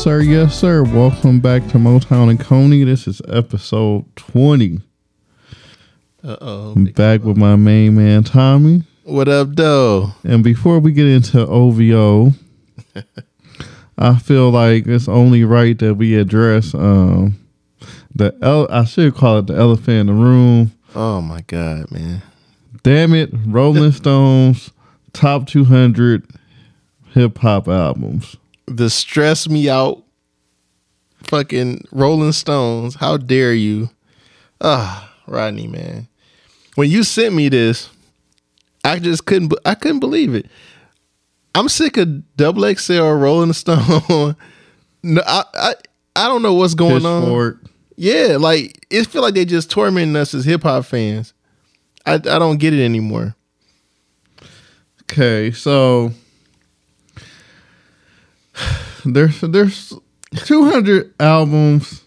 Yes, sir. Yes, sir. Welcome back to Motown and Coney. This is episode 20. Uh oh. I'm back with my main man, Tommy. What up, though? And before we get into OVO, I feel like it's only right that we address um, the ele- I should call it the elephant in the room. Oh my god, man. Damn it, Rolling Stones top 200 hip hop albums. The stress me out fucking Rolling Stones. How dare you? Ah, Rodney, man. When you sent me this, I just couldn't I couldn't believe it. I'm sick of double XL Rolling Stone. no, I, I I don't know what's going on. Yeah, like it feel like they just tormenting us as hip hop fans. I I don't get it anymore. Okay, so there's there's 200 albums.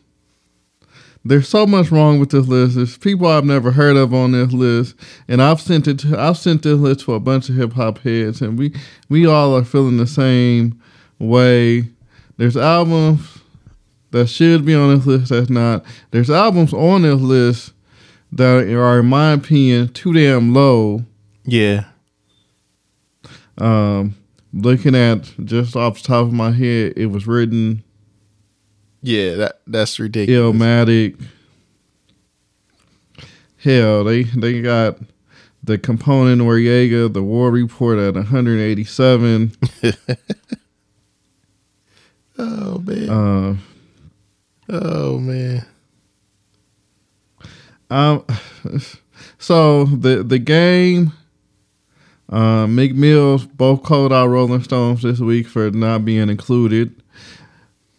There's so much wrong with this list. There's people I've never heard of on this list, and I've sent it. To, I've sent this list to a bunch of hip hop heads, and we we all are feeling the same way. There's albums that should be on this list that's not. There's albums on this list that are, in my opinion, too damn low. Yeah. Um, looking at just off the top of my head, it was written Yeah, that that's ridiculous. Illmatic. Hell, they they got the Capone-N-Noreaga, the War Report at 187. Oh man. Uh, oh man. um, so the the game. Uh, Meek Mills both called out Rolling Stones this week for not being included.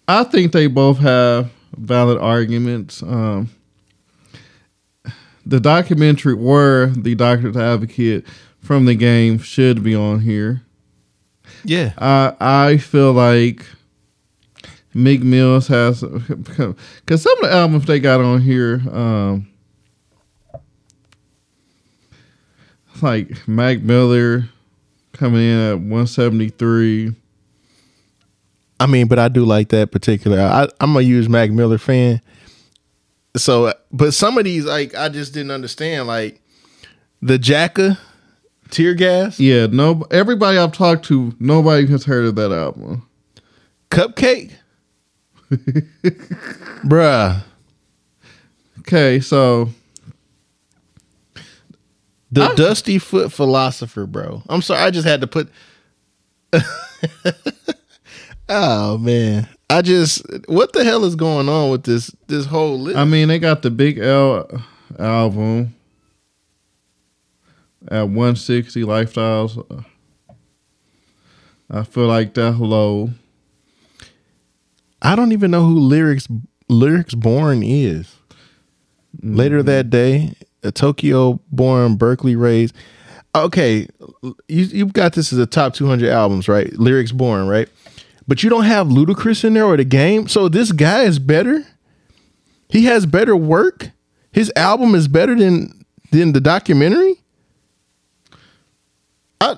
I think they both have valid arguments. Um, the documentary where the Doctor's Advocate from the game should be on here. Yeah. I I feel like Meek Mills has because some of the albums they got on here, um, like Mac Miller coming in at one seventy three. I mean, but I do like that particular. I, I'm a huge Mac Miller fan. So, but some of these, like, I just didn't understand. Like, the Jacka, Tear Gas, Yeah, no, everybody I've talked to, nobody has heard of that album. Cupcake, bruh. Okay, so The I- Dusty Foot Philosopher, bro. I'm sorry, I just had to put. oh man, I just what the hell is going on with this this whole list? I mean, they got the Big L album at 160 Lifestyles. I feel like that's low. I don't even know who lyrics lyrics born is. Later that day, a Tokyo born, Berkeley raised. Okay, you you've got this as a top 200 albums, right? Lyrics born, right? But you don't have Ludacris in there or the game. So this guy is better. He has better work. His album is better than than the documentary. I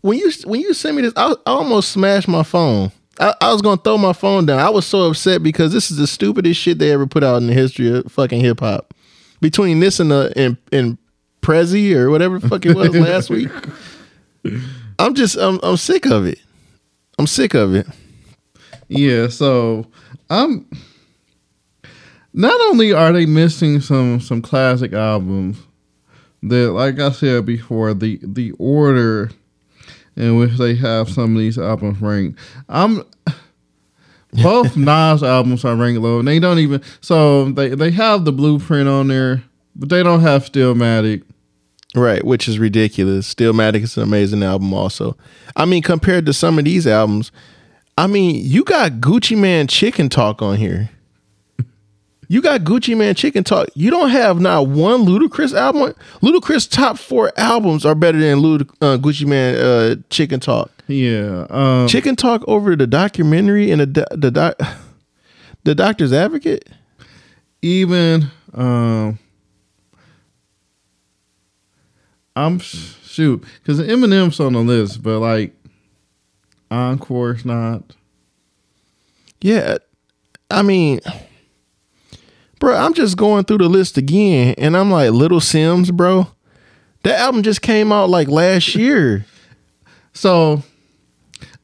when you when you sent me this, I, I almost smashed my phone. I, I was gonna throw my phone down. I was so upset because this is the stupidest shit they ever put out in the history of fucking hip hop. Between this and the and, and Prezi or whatever the fuck it was last week, I'm just I'm I'm sick of it. I'm sick of it. Yeah, so I'm not only are they missing some some classic albums that like I said before, the the order in which they have some of these albums ranked. I'm both Nas albums are ranked low, and they don't even. So they they have the blueprint on there, but they don't have Stillmatic. Right, which is ridiculous. Stillmatic is an amazing album also. I mean, compared to some of these albums, I mean, you got Gucci Mane Chicken Talk on here. You got Gucci Mane Chicken Talk. You don't have not one Ludacris album. Ludacris top four albums are better than Luda, uh, Gucci Mane uh, Chicken Talk. Yeah. Um, Chicken Talk over the documentary and the do- the doc, the Doctor's Advocate. even um I'm shoot because Eminem's on the list, but like Encore's not. Yeah, I mean, bro, I'm just going through the list again, and I'm like, Little Simz, bro. That album just came out like last year. So,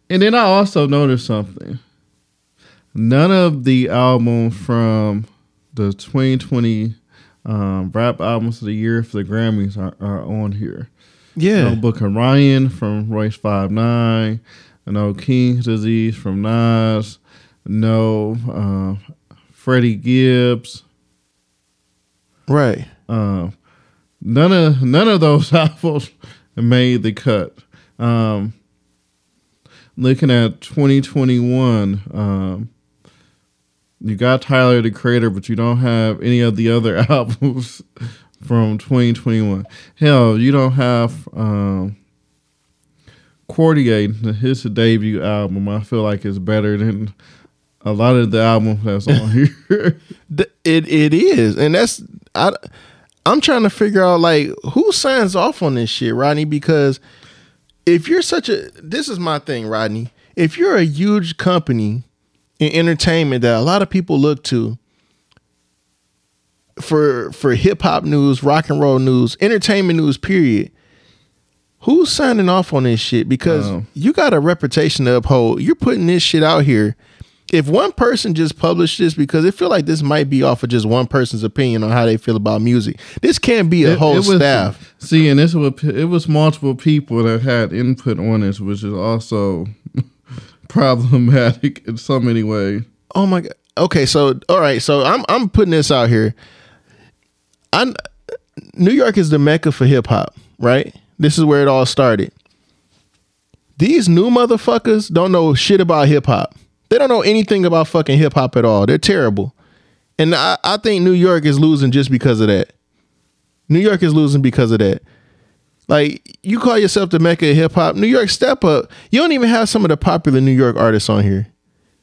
and then I also noticed something. None of the albums from the 2020 um, rap albums of the year for the Grammys are, are on here. Yeah, No Book of Ryan from Royce Five Nine. No King's Disease from Nas. No uh, Freddie Gibbs. right. Uh, none of none of those albums made the cut. Um, looking at 2021, um, you got Tyler the Creator, but you don't have any of the other albums from 2021. Hell, you don't have um, Cordae, his debut album. I feel like is better than a lot of the albums that's on here. It it is, and that's I. I'm trying to figure out like who signs off on this shit, Rodney. Because if you're such a, this is my thing, Rodney. If you're a huge company in entertainment that a lot of people look to for for hip hop news, rock and roll news, entertainment news, period. Who's signing off on this shit? Because Oh. you got a reputation to uphold. You're putting this shit out here. If one person just published this, because it feel like this might be off of just one person's opinion on how they feel about music. This can't be a It- whole it was- staff. See, and this was it was multiple people that had input on this, which is also problematic in so many ways. Oh my god. Okay, so all right, so I'm I'm putting this out here. I New York is the mecca for hip hop, right? This is where it all started. These new motherfuckers don't know shit about hip hop. They don't know anything about fucking hip hop at all. They're terrible. And I, I think New York is losing just because of that. New York is losing because of that. Like you call yourself the mecca of hip hop. New York, step up. You don't even have some of the popular New York artists on here.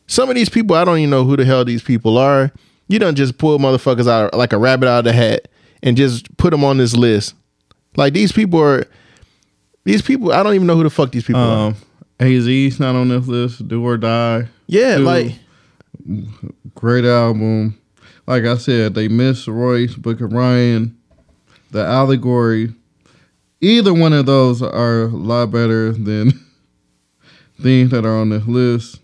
Some of these people, I don't even know who the hell these people are. You don't just pull motherfuckers out like a rabbit out of the hat and just put them on this list. Like these people are, these people, I don't even know who the fuck these people are. Um, AZ's not on this list. Do or Die, Yeah, dude. like great album. Like I said, they missed Royce, Book of Ryan, the Allegory. Either one of those are a lot better than things that are on this list.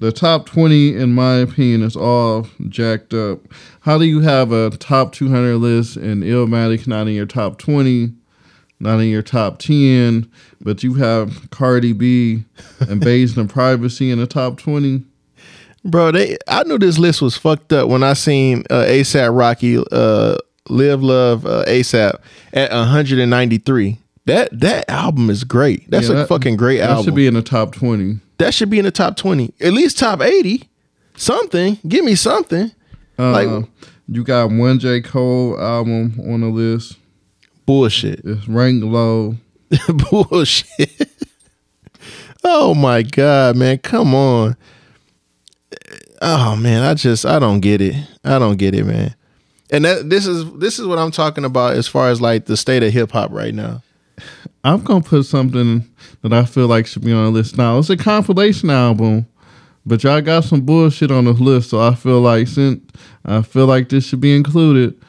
The top 20, in my opinion, is all jacked up. How do you have a top 200 list and Illmatic not in your top 20, not in your top 10, but you have Cardi B and Based in Privacy in the top 20? Bro, they I knew this list was fucked up when I seen uh, ASAP Rocky uh Live Love uh, ASAP at 193. That that album is great. That's Yeah, a that- fucking great That album. That should be in the top 20. that should be in the top 20. At least top 80. Something. Give me something. Uh, Like- you got one J. Cole album on the list. Bullshit. It's ranked low. Bullshit. oh my god, man. Come on. Oh man, I just I don't get it. I don't get it, man. And that this is this is what I'm talking about as far as like the state of hip hop right now. I'm gonna put something that I feel like should be on the list now. It's a compilation album, but y'all got some bullshit on the list, so I feel like since I feel like this should be included.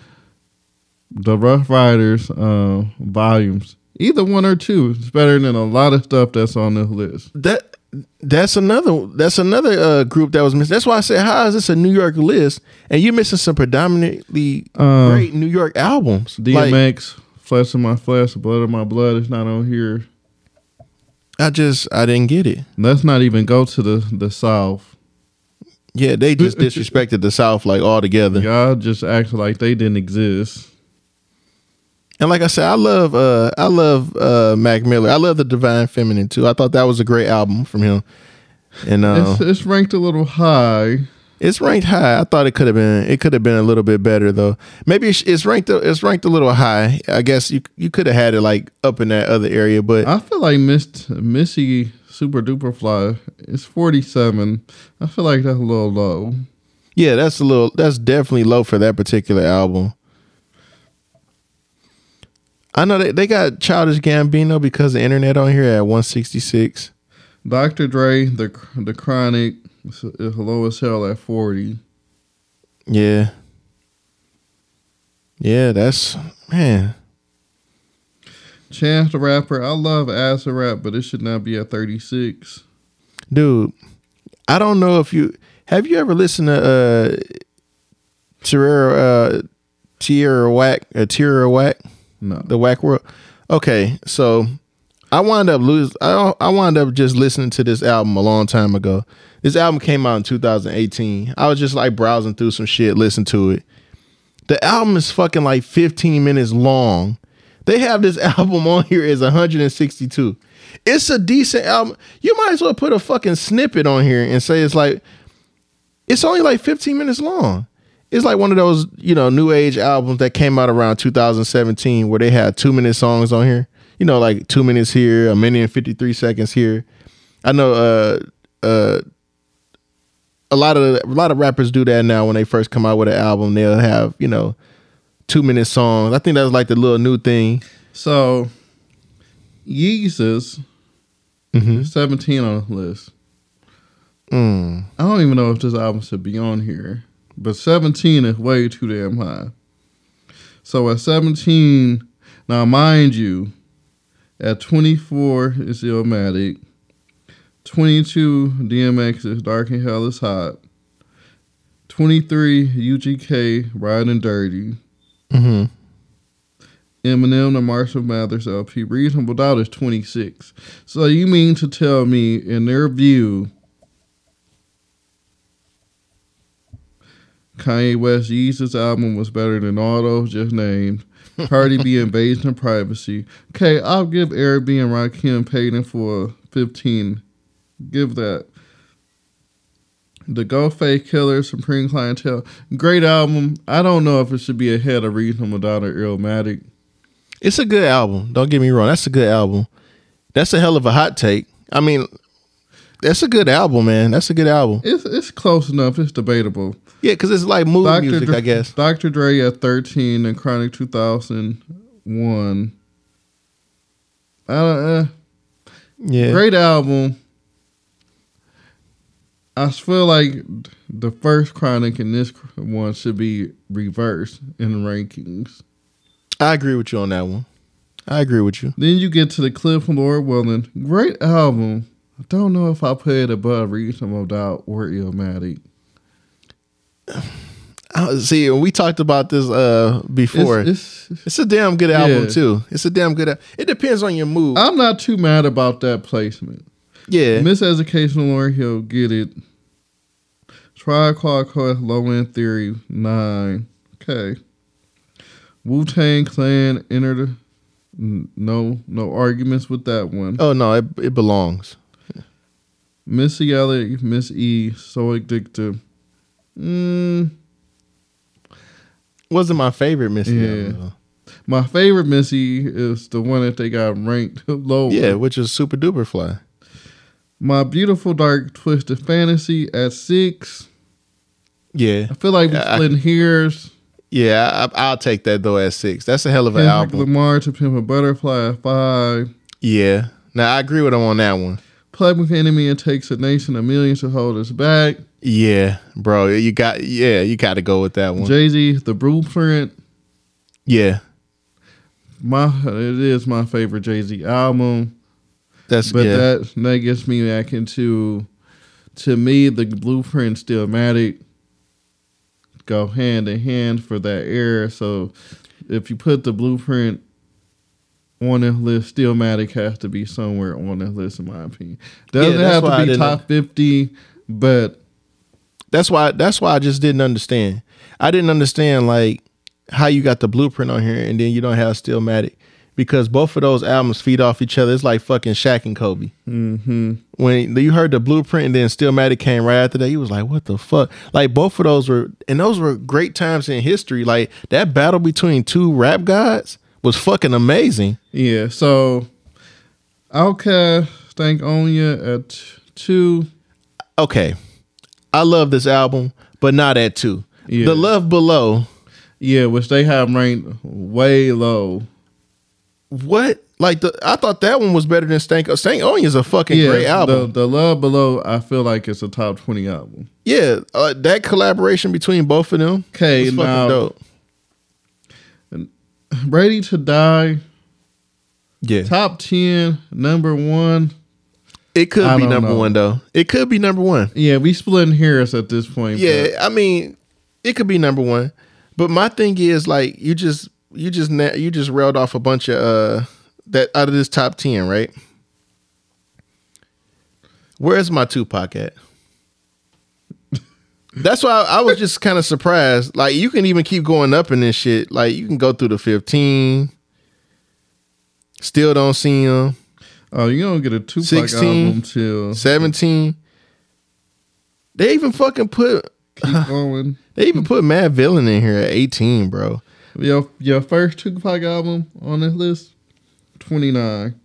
The Rough Riders uh, volumes, either one or two, it's better than a lot of stuff that's on this list. That that's another that's another uh, group that was missing. That's why I said, how is this a New York list and you're missing some predominantly Uh, great New York albums? Like, DMX, Flesh of My Flesh, Blood of My Blood is not on here. I just I didn't get it. Let's not even go to the the South. Yeah, they just disrespected the South like altogether. Y'all just act like they didn't exist. And like I said, I love uh I love uh Mac Miller. I love the Divine Feminine too. I thought that was a great album from him. And uh It's, it's ranked a little high. It's ranked high. I thought it could have been. It could have been a little bit better though. Maybe it's, it's ranked. It's ranked a little high. I guess you you could have had it like up in that other area, but I feel like Miss Missy Supa Dupa Fly is 47. I feel like that's a little low. yeah, that's a little. That's definitely low for that particular album. I know they, they got Childish Gambino because the internet on here at 166. Dr. Dre, the the Chronic, is low as hell at 40. Yeah. Yeah, that's man. Chance the Rapper, I love Acid Rap, but it should not be at 36. Dude, I don't know if you have you ever listened to uh Tierra uh Tierra Whack uh, Tierra Whack No. the Whack World. Okay, so I wound up lose I I wound up just listening to this album a long time ago. This album came out in 2018. I was just like browsing through some shit, listen to it. The album is fucking like 15 minutes long. They have this album on here is 162. It's a decent album. You might as well put a fucking snippet on here and say it's like it's only like 15 minutes long. It's like one of those, you know, new age albums that came out around 2017 where they had two minute songs on here. You know, like two minutes here, a minute and 53 seconds here. I know uh uh a lot of a lot of rappers do that now when they first come out with an album. They'll have, you know, two minute songs. I think that's like the little new thing. So, Yeezus, Mm-hmm. 17 on the list. Mm. I don't even know if this album should be on here, but 17 is way too damn high. So at 17, now mind you, at 24 is Illmatic, 22 DMX is Dark and Hell is Hot, 23 UGK Riding Dirty, hmm Eminem the Marshall Mathers LP Reasonable Doubt is 26. So you mean to tell me in their view Kanye West Yeezus album was better than all those just named. Cardi B Invasion of Privacy. Okay, I'll give Eric B and Rakim Payton for 15. Give that. The Ghostface Killah, Supreme Clientele. Great album. I don't know if it should be ahead of Reasonable Doubt or Illmatic. It's a good album. Don't get me wrong. That's a good album. That's a hell of a hot take. I mean, that's a good album, man. That's a good album. It's it's close enough. It's debatable. Yeah, because it's like movie music, Dre, I guess. Dr. Dre at 13 and Chronic 2001. Uh, uh, Yeah. great album. I feel like the first Chronic and this one should be reversed in the rankings. I agree with you on that one. I agree with you. Then you get to the Clipse from Lord Willing. Great album. I don't know if I put it above Reasonable Doubt or Illmatic. Uh, See, we talked about this uh before. It's, It's, it's, a damn good album Yeah. too. It's a damn good. al- It depends on your mood. I'm not too mad about that placement. yeah. Miseducational Lauryn Hill, get it. Tribe Called Quest, Low End Theory, nine. Okay. Wu Tang Clan, enter the. No, no arguments with that one. Oh no, it it belongs. Missy Elliott, Miss E, So Addictive. Mm, Wasn't my favorite Missy. Yeah. Though. my favorite Missy is the one that they got ranked low. Yeah, which is super duper fly. My Beautiful Dark Twisted Fantasy at six. Yeah. I feel like we're splitting hairs. Yeah, I, I'll take that though at six. That's a hell of an Kendrick album. Lamar to Pimp a Butterfly at five. Yeah. Now I agree with him on that one. Public Enemy It Takes a Nation of Millions to Hold Us Back. Yeah, bro. You got yeah, you got to go with that one. Jay Z, The Blueprint. yeah, My it is my favorite Jay Z album, that's but yeah. that that gets me back into to me the Blueprint Stillmatic go hand in hand for that era. So if you put the Blueprint on this list, Stillmatic has to be somewhere on this list, in my opinion. Doesn't that's have to be top fifty, but that's why that's why I just didn't understand. I didn't understand like how you got the blueprint on here and then you don't have Stillmatic. because both of those albums feed off each other. It's like fucking Shaq and Kobe. Mm-hmm. When you heard the blueprint and then Stillmatic came right after that, you was like, what the fuck? Like both of those were, and those were great times in history. Like that battle between two rap gods was fucking amazing. Yeah. So, Outkast, Stankonia at two. Okay, I love this album, but not at two. Yeah. The Love Below. Yeah, which they have ranked way low. What? Like the I thought that one was better than Stank. Stankonia is a fucking Yeah, great album. The, the Love Below, I feel like it's a top twenty album. yeah, uh, that collaboration between both of them. Okay, now- dope. Ready to Die, Yeah, top ten, number one. It could I be number know. one though. It could be number one. Yeah, we splitting hairs at this point. Yeah, I mean, it could be number one. But my thing is like you just you just you just railed off a bunch of uh that out of this top ten, right? Where's my Tupac at? That's why I, I was just kind of surprised. Like you can even keep going up in this shit. Like you can go through the fifteen. Still don't see him. Oh, you don't get a Tupac 16. album till Seventeen. They even fucking put keep going. they even put Madvillain in here at eighteen, bro. Your your first Tupac album on this list, twenty nine.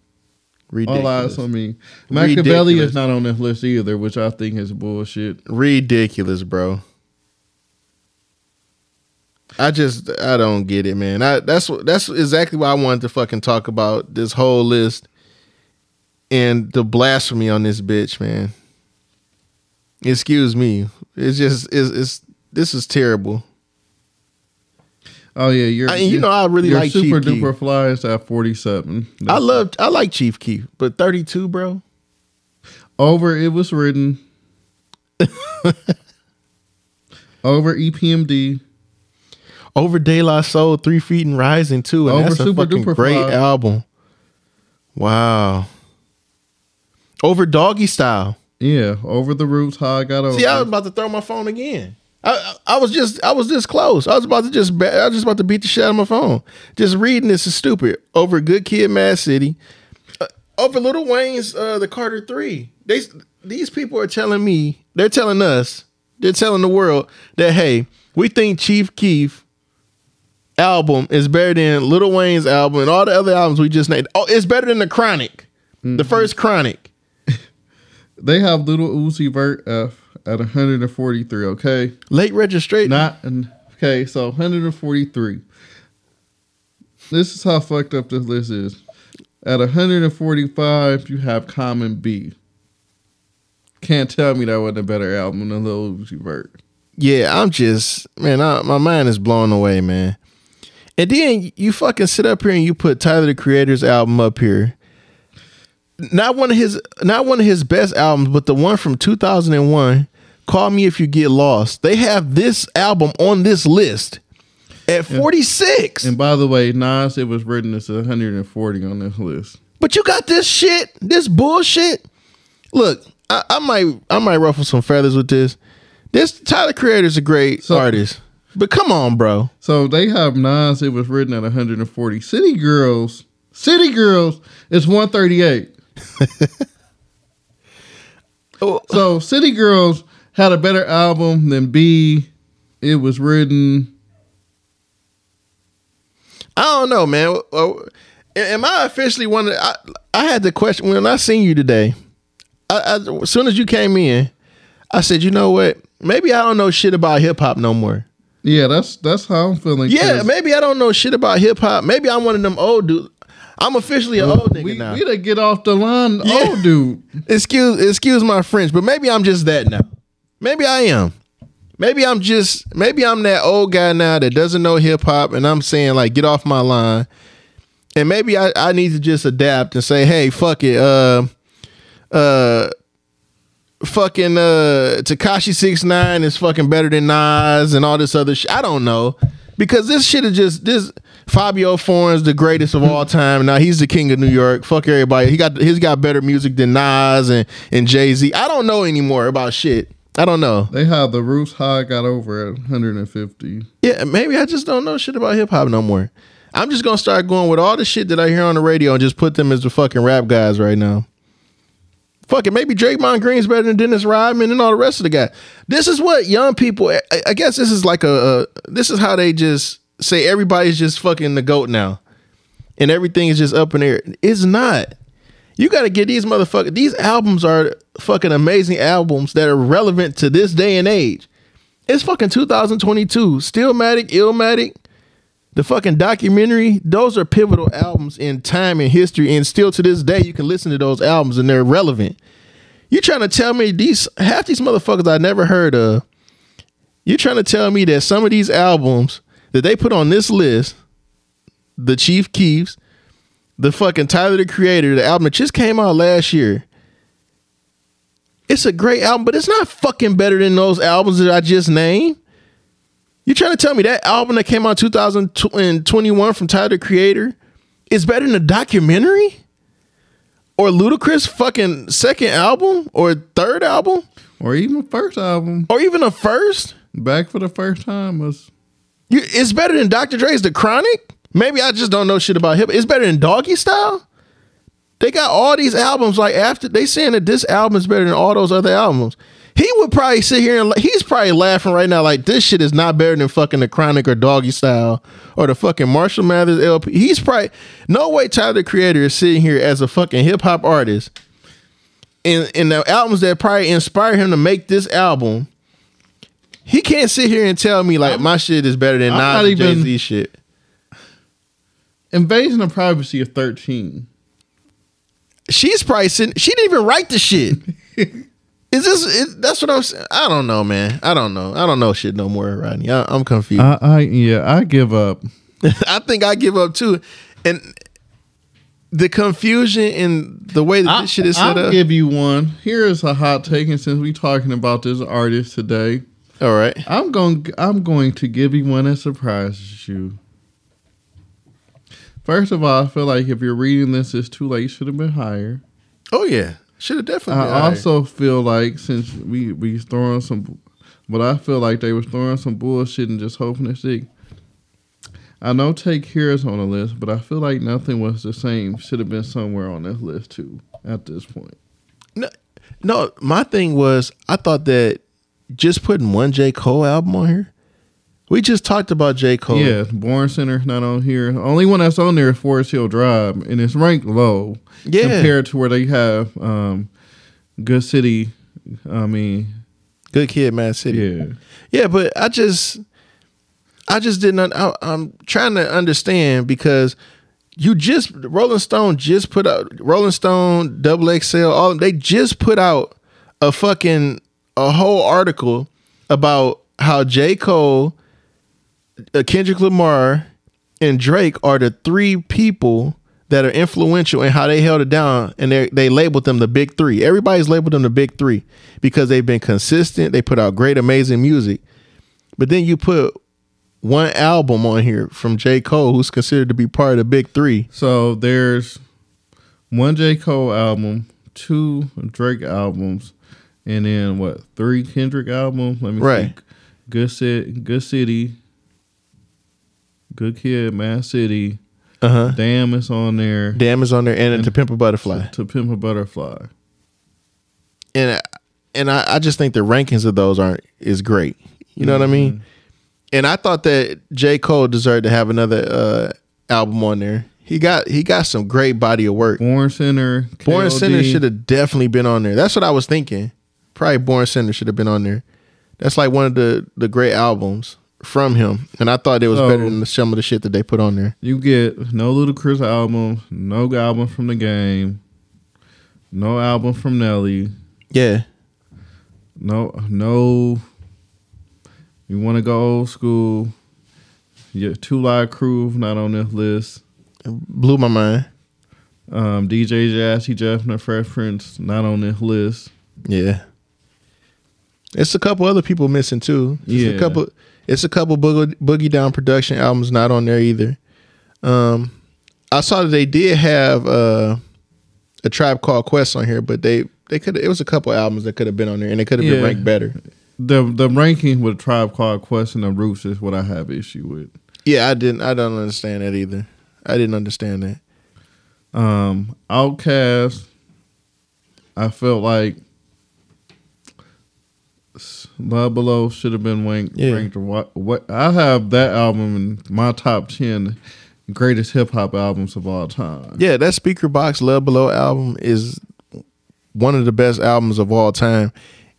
Ridiculous. All eyes on me. Makaveli is not on this list either, which I think is bullshit. ridiculous, bro. I just I don't get it, man. I that's that's exactly why I wanted to fucking talk about this whole list and the blasphemy on this bitch, man. Excuse me. It's just it's, it's this is terrible. Oh yeah, you're. I- you know, I really like Super Chief. Duper Fly is at forty seven. I love I like Chief Keef, but 32, bro. over. It was written. over EPMD. Over De La Soul, Three Feet and Rising too, and Over that's a Super fucking Duper great Fly. album. Wow. Over Doggy Style. Yeah, over the roots. How I got over. See, I was about to throw my phone again. I, I I was just I was this close. I was about to just I was just about to beat the shit out of my phone. Just reading this is stupid. Over Good Kid, Mad City. Uh, over Lil Wayne's uh, The Carter Three. They these people are telling me they're telling us they're telling the world that hey we think Chief Keef album is better than Lil Wayne's album and all the other albums we just named. Oh, it's better than the Chronic, the first Chronic. They have Lil Uzi Vert F at 143. Okay, Late registration. not okay. So 143. This is how fucked up this list is. At 145, you have Common B. Can't tell me that wasn't a better album than Lil Uzi Vert. Yeah, I'm just man, I, my mind is blown away, man. And then you fucking sit up here and you put Tyler the Creator's album up here. Not one of his not one of his best albums, but the one from 2001, Call Me If You Get Lost. They have this album on this list at 46. And by the way, Nas, it was written as 140 on this list. But you got this shit, this bullshit. Look, I, I might I might ruffle some feathers with this. This Tyler Creator's a great So- artist. But come on, bro. So they have Nas, it was written at 140. City Girls, City Girls is 138. So City Girls had a better album than B. It was written. I don't know, man. Am I officially one? Of, I I had the question when I seen you today. I, I, as soon as you came in, I said, you know what? Maybe I don't know shit about hip hop no more. Yeah, that's that's how I'm feeling. Yeah, maybe I don't know shit about hip hop. Maybe I'm one of them old dudes. I'm officially an old nigga we, now. we to get off the line, Yeah. old dude. excuse excuse my French, but maybe I'm just that now. Maybe I am. Maybe I'm just maybe I'm that old guy now that doesn't know hip hop, and I'm saying like get off my line. And maybe I, I need to just adapt and say, hey, fuck it, uh, uh, fucking uh, Tekashi six nine is fucking better than Nas and all this other shit. I don't know because this shit is just this. Fivio Foreign's the greatest of all time. Now he's the king of New York. Fuck everybody. He got he's got better music than Nas and and Jay Z. I don't know anymore about shit. I don't know. They have the Roots High got over at 150. Yeah, maybe I just don't know shit about hip hop no more. I'm just gonna start going with all the shit that I hear on the radio and just put them as the fucking rap guys right now. Fuck it, maybe Draymond Green's better than Dennis Rodman and all the rest of the guys. This is what young people. I, I guess this is like a, a. This is how they just say everybody's just fucking the goat now, and everything is just up in air. It's not. You got to get these motherfuckers. These albums are fucking amazing albums that are relevant to this day and age. It's fucking 2022. Stillmatic, Illmatic, the fucking documentary. Those are pivotal albums in time and history, and still to this day, you can listen to those albums and they're relevant. You trying to tell me these half these motherfuckers I never heard of? You trying to tell me that some of these albums that they put on this list, the Chief Keefs, the fucking Tyler the Creator, the album that just came out last year. It's a great album, but it's not fucking better than those albums that I just named. You trying to tell me that album that came out 2021 from Tyler the Creator is better than a documentary? Or Ludacris fucking second album or third album? Or even first album. Or even a first? Back for the first time was you, it's better than Dr. Dre's The Chronic? Maybe I just don't know shit about hip. It's better than Doggy Style? They got all these albums like after they saying that this album is better than all those other albums. He would probably sit here and he's probably laughing right now like this shit is not better than fucking the Chronic or Doggy Style or the fucking Marshall Mathers LP. He's probably no way Tyler the Creator is sitting here as a fucking hip hop artist. And and the albums that probably inspired him to make this album, he can't sit here and tell me like I'm, my shit is better than Nas and Jay Z shit. Invasion of Privacy of thirteen she's pricing. she didn't even write the shit. Is this? Is, that's what I'm saying. I don't know, man. I don't know. I don't know shit no more, Rodney. I, am confused. I, I, yeah, I give up. I think I give up too, and the confusion in the way that I, this shit is set I'll up. give you one. Here is a hot take, and since we talking about this artist today, all right, I'm going. I'm going to give you one that surprises you. First of all, I feel like if you're reading this, it's too late. Should have been higher. Oh yeah, should have definitely. I also feel like since we we throwing some, but I feel like they was throwing some bullshit and just hoping to see. I know Take Care is on the list, but I feel like nothing was the same. Should have been somewhere on this list too. At this point, no, no. My thing was I thought that just putting one J Cole album on here we just talked about J. Cole. Yeah, Born Sinner not on here. The only one that's on there is Forest Hill Drive, and it's ranked low yeah. compared to where they have um, Good City. I mean, Good Kid, Mad City. Yeah, yeah, but I just, I just didn't. I, I'm trying to understand because you just Rolling Stone just put out Rolling Stone, Double XL, all they just put out a fucking a whole article about how J. Cole uh, Kendrick Lamar and Drake are the three people that are influential in how they held it down, and they they labeled them the big three. Everybody's labeled them the big three because they've been consistent. They put out great, amazing music. But then you put one album on here from J. Cole, who's considered to be part of the big three. So there's one J. Cole album, two Drake albums, and then what? Three Kendrick albums. Let me right. see. Good City, Good City, Good Kid, Mad City. Uh huh. Damn is on there. Damn is on there, and, and To Pimp a Butterfly. To, to Pimp a Butterfly. And and I, I just think the rankings of those aren't is great. You know mm-hmm. what I mean? Mm-hmm. And I thought that J. Cole deserved to have another uh, album on there. He got he got some great body of work. Born Sinner. Born Sinner should have definitely been on there. That's what I was thinking. Probably Born Sinner should have been on there. That's like one of the the great albums from him, and I thought it was so, better than some of the shit that they put on there. You get no Little Ludacris album, no album from the game, no album from Nelly. Yeah. No, no. You want to go old school? Yeah, Two Live Crew not on this list. blew my mind. Um, DJ Jazzy Jeff and Fresh Prince not on this list. Yeah. It's a couple other people missing too. Just yeah. A couple it's a couple boogie, boogie down production albums not on there either. Um, I saw that they did have uh, a tribe called Quest on here, but they they could it was a couple albums that could have been on there and they could have yeah. been ranked better. The the ranking with Tribe Called Quest and the Roots is what I have issue with. Yeah, I didn't. I don't understand that either. I didn't understand that. Um, Outkast. I felt like Love Below should have been ranked. Yeah. ranked what, what I have that album in my top ten greatest hip hop albums of all time. Yeah, that Speakerboxxx Love Below album is one of the best albums of all time.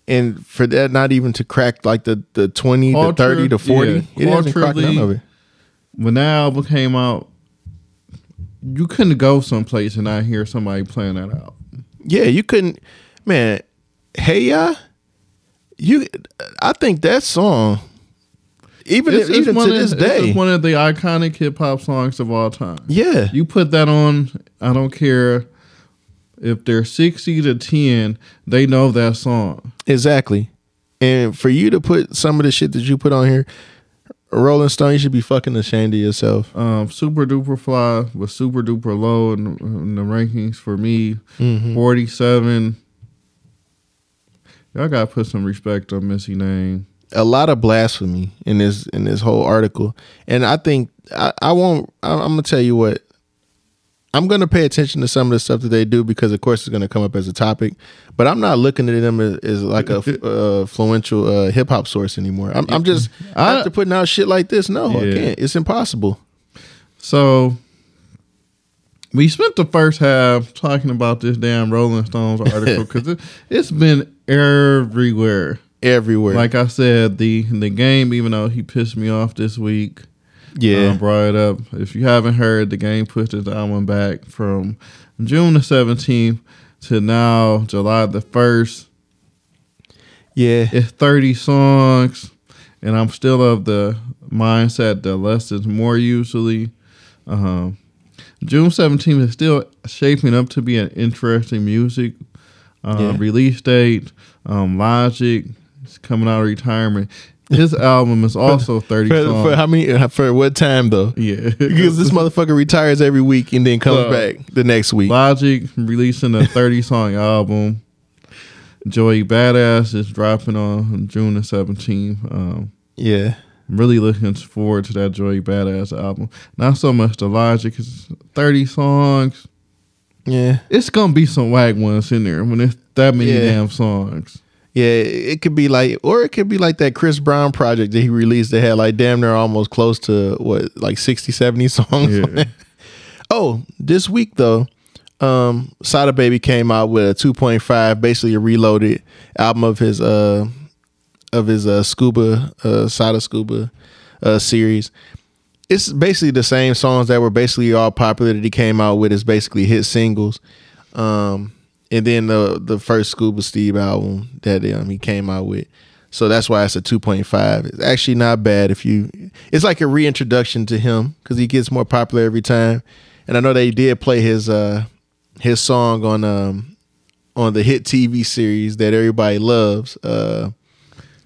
And for that not even to crack like the, the 20, the 30, the 40, yeah, it hasn't cracked none of it. When that album came out, you couldn't go someplace and not hear somebody playing that out. Yeah, you couldn't man, Hey Ya, you I think that song even It's, it's even one to of, this day. just one of the iconic hip hop songs of all time. yeah. You put that on, I don't care if they're 60 to 10, they know that song. Exactly. And for you to put some of the shit that you put on here, Rolling Stone, you should be fucking ashamed of yourself. Um, Supa Dupa Fly was super duper low in, in the rankings for me. Mhm. 47. Y'all gotta put some respect on Missy name. A lot of blasphemy in this in this whole article, and I think I, I won't. I, I'm gonna tell you what. I'm gonna pay attention to some of the stuff that they do because, of course, it's gonna come up as a topic. But I'm not looking at them as, as like a uh, influential uh, hip hop source anymore. I'm, I'm just I- after putting out shit like this. No, I can't. It's impossible. So we spent the first half talking about this damn Rolling Stones article because it, it's been everywhere. Everywhere. Like I said, the the game, even though he pissed me off this week, yeah, um, brought it up. If you haven't heard, the game pushed his album back from June the seventeenth to now July the first. yeah. It's thirty songs, and I'm still of the mindset that less is more usually. Um, June seventeenth is still shaping up to be an interesting music uh, Yeah. release date. Um, Logic is coming out of retirement. His album is also thirty For, songs. for how many? For what time though? yeah, Because this motherfucker retires every week and then comes Well, back the next week. Logic releasing a 30 song album. Joey Badass is dropping on June the 17th. Um, Yeah, I'm really looking forward to that Joey Badass album. Not so much the Logic, it's 30 songs. Yeah, It's gonna be some wag ones in there when it's that many Yeah. damn songs. yeah. It could be like, or it could be like that Chris Brown project that he released that had like damn near almost close to what, like 60, 70 songs. on Yeah. oh, this week though, um, Sada Baby came out with a two point five, basically a reloaded album of his uh of his uh scuba uh Sada Scuba uh series. It's basically the same songs that were basically all popular that he came out with. It's basically hit singles. Um, and then the the first Scuba Steve album that um, he came out with. So that's why it's a 2.5. It's actually not bad if you it's like a reintroduction to him cuz he gets more popular every time. And I know they did play his uh his song on um on the hit TV series that everybody loves uh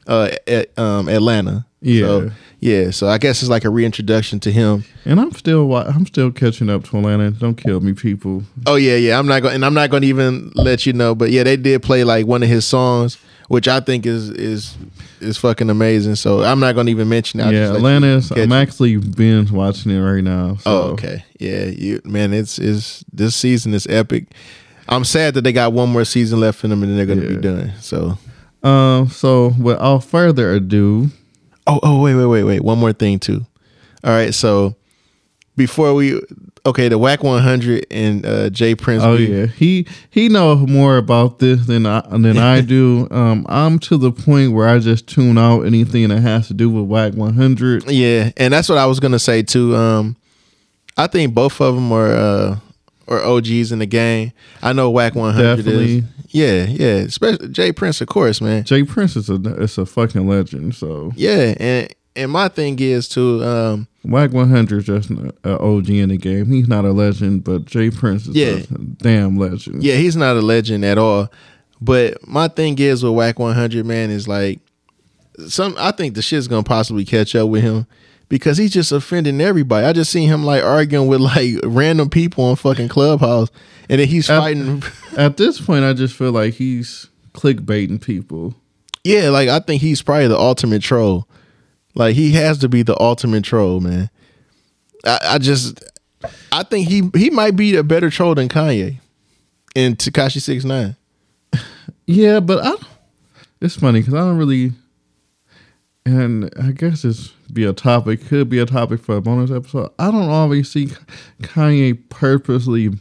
uh at, um Atlanta. Yeah. So, yeah, so I guess it's like a reintroduction to him. And I'm still I'm still catching up to Atlanta. Don't kill me, people. Oh yeah, yeah. I'm not going, and I'm not going to even let you know. But yeah, they did play like one of his songs, which I think is is is fucking amazing. So I'm not going to even mention. it. Yeah, Atlanta you is. catch I'm actually binge watching it right now. So. Oh, okay. Yeah, you man, it's is this season is epic. I'm sad that they got one more season left in them, and then they're going to Yeah. be done. So. Um. So without further ado, Oh, oh, wait, wait, wait, wait. One more thing too. All right, so before we, okay, the Wack 100 and uh, J. Prince. Oh yeah, he he knows more about this than I than I do. Um, I'm to the point where I just tune out anything that has to do with Wack 100. Yeah, and that's what I was gonna say too. Um, I think both of them are uh, are OGs in the game. I know Wack 100 Definitely. is. Yeah, yeah. Especially J. Prince, of course, man. J. Prince is a it's a fucking legend. So Yeah, and and my thing is too. Um, Wack 100 is just an OG in the game. He's not a legend, but J. Prince is Yeah. a damn legend. yeah, he's not a legend at all. But my thing is with Wack 100, man, is like some. I think the shit's gonna possibly catch up with him because he's just offending everybody. I just seen him like arguing with like random people on fucking Clubhouse, and then he's At- fighting. At this point, I just feel like he's clickbaiting people. Yeah, like I think he's probably the ultimate troll. Like he has to be the ultimate troll, man. I, I just I think he he might be a better troll than Kanye and Tekashi Six Nine. Yeah, but I. It's funny because I don't really, and I guess it's be a topic. Could be a topic for a bonus episode. I don't always see Kanye purposely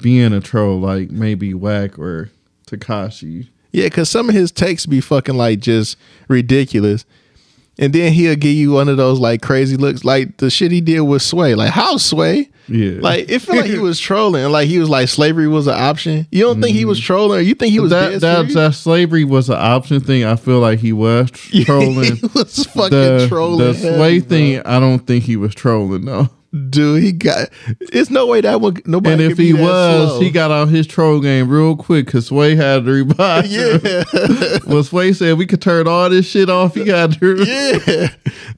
being a troll, like maybe Wack or Tekashi. Yeah, because some of his takes be fucking like just ridiculous. And then he'll give you one of those like crazy looks, like the shit he did with Sway. Like, how Sway? Yeah, Like, it felt like he was trolling. Like, he was like, slavery was an option. You don't think he was mm-hmm. trolling? You think he was that that, that slavery was an option thing. I feel like he was trolling. he was fucking the, trolling. the bro. thing, I don't think he was trolling though. dude. He got. It's no way that one. Nobody. And if he was, slow. he got out his troll game real quick because Sway had to revive. Yeah, Well, Sway said we could turn all this shit off. He got to. yeah.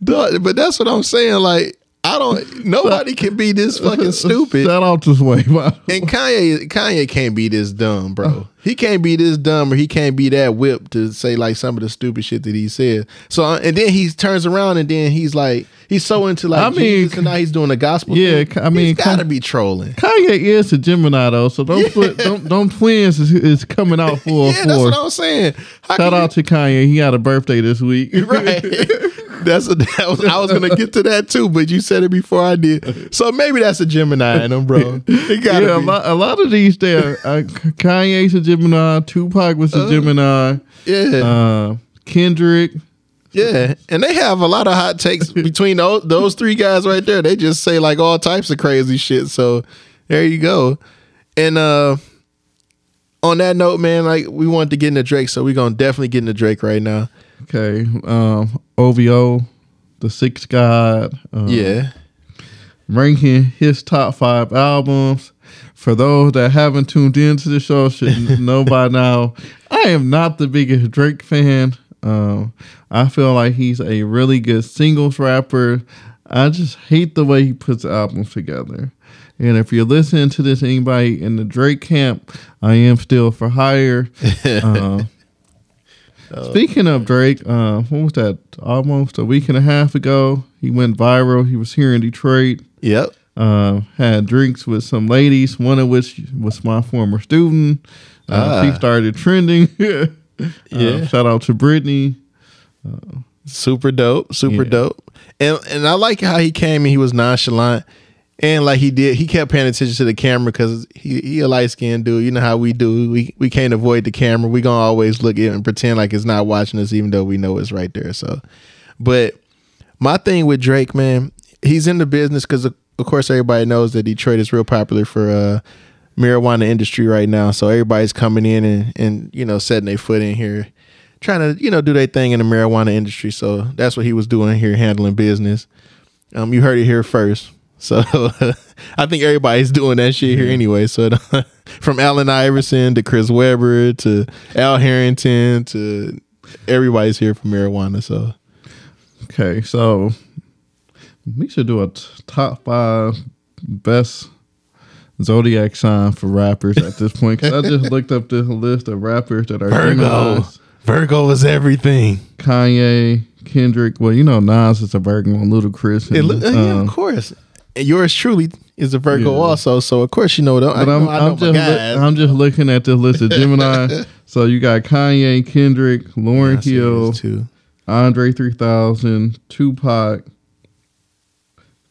But that's what I'm saying. Like, I don't. Nobody can be this fucking stupid. Shout out to Sway. And Kanye, Kanye can't be this dumb, bro. He can't be this dumb, or he can't be that whipped to say like some of the stupid shit that he said. So, and then he turns around, and then he's like, he's so into like I mean, Jesus, and now he's doing the gospel. yeah, thing. I mean, he's got to Ka- be trolling. Kanye is a Gemini though, so don't put, don't don't twins is, is coming out full Yeah, that's what. I'm saying. How Shout out to Kanye. He had a birthday this week. right. That's a, that was, I was gonna get to that too, but you said it before I did. So maybe that's a Gemini in them, bro. It gotta yeah, a lot, a lot of these there. Uh, Kanye's a Gemini. Tupac was a Gemini. yeah. Uh, Kendrick. Yeah, and they have a lot of hot takes between those, those three guys right there. They just say like all types of crazy shit. So there you go. And uh on that note, man, like we wanted to get into Drake, so we're gonna definitely get into Drake right now. Okay. Um, OVO, the Six God. Um, Yeah. ranking his top five albums. For those that haven't tuned into the show, should know by now, I am not the biggest Drake fan. Um, I feel like he's a really good singles rapper. I just hate the way he puts albums together. And if you're listening to this, anybody in the Drake camp, I am still for hire. Uh, Speaking of Drake, uh, what was that? Almost a week and a half ago, he went viral. He was here in Detroit Yep. uh, had drinks with some ladies, one of which was my former student. Uh, Ah. She started trending. Uh, Yeah. shout out to Brittany. Super dope. Super Yeah. dope. And and I like how he came and he was nonchalant. And like he did, he kept paying attention to the camera because he he a light skinned dude. You know how we do. We we can't avoid the camera. We gonna always look at and pretend like it's not watching us, even though we know it's right there. So, but my thing with Drake, man, he's in the business because of, of course everybody knows that Detroit is real popular for uh marijuana industry right now. So everybody's coming in and and you know setting their foot in here, trying to you know do their thing in the marijuana industry. So that's what he was doing here, handling business. Um, you heard it here first. So I think everybody's doing that shit here anyway. So from Allen Iverson to Chris Webber to Al Harrington to everybody's here for marijuana. So Okay, so we should do a t- top five best zodiac sign for rappers at this point. Because I just looked up the list of rappers that are Virgo. Virgo is everything. Kanye, Kendrick. Well, you know Nas is a Virgo and Ludacris. And, uh, yeah, um, of course. And yours truly is a Virgo Yeah. also, so of course you know that. But I I'm just loo- I'm just looking at this list of Gemini. so you got Kanye, Kendrick, Lauryn see Hill. Andre 3000, Tupac,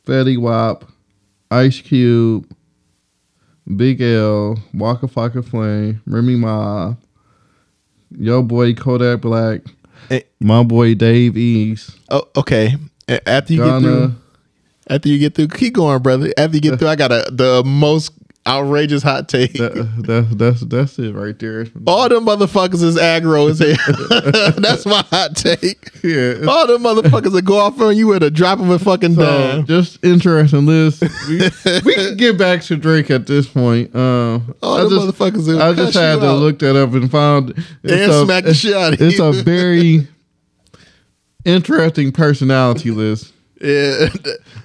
Fetty Wap, Ice Cube, Big L, Waka Flocka Flame, Remy Ma, Yo Boy Kodak Black, Eh. my boy Dave East, Oh, okay. After you get through, Ghana. After you get through, keep going, brother. After you get through, I got a the most outrageous hot take. That, that, that's that's it right there. All them motherfuckers is aggro as hell. That's my hot take. Yeah, All them motherfuckers that go off on you with a drop of a fucking So dime. just interesting list. We, we can get back to Drake at this point. Uh, All I just, motherfuckers I just had to out. look that up and found and a, smack the shit out of it's you. a very interesting personality list. Yeah,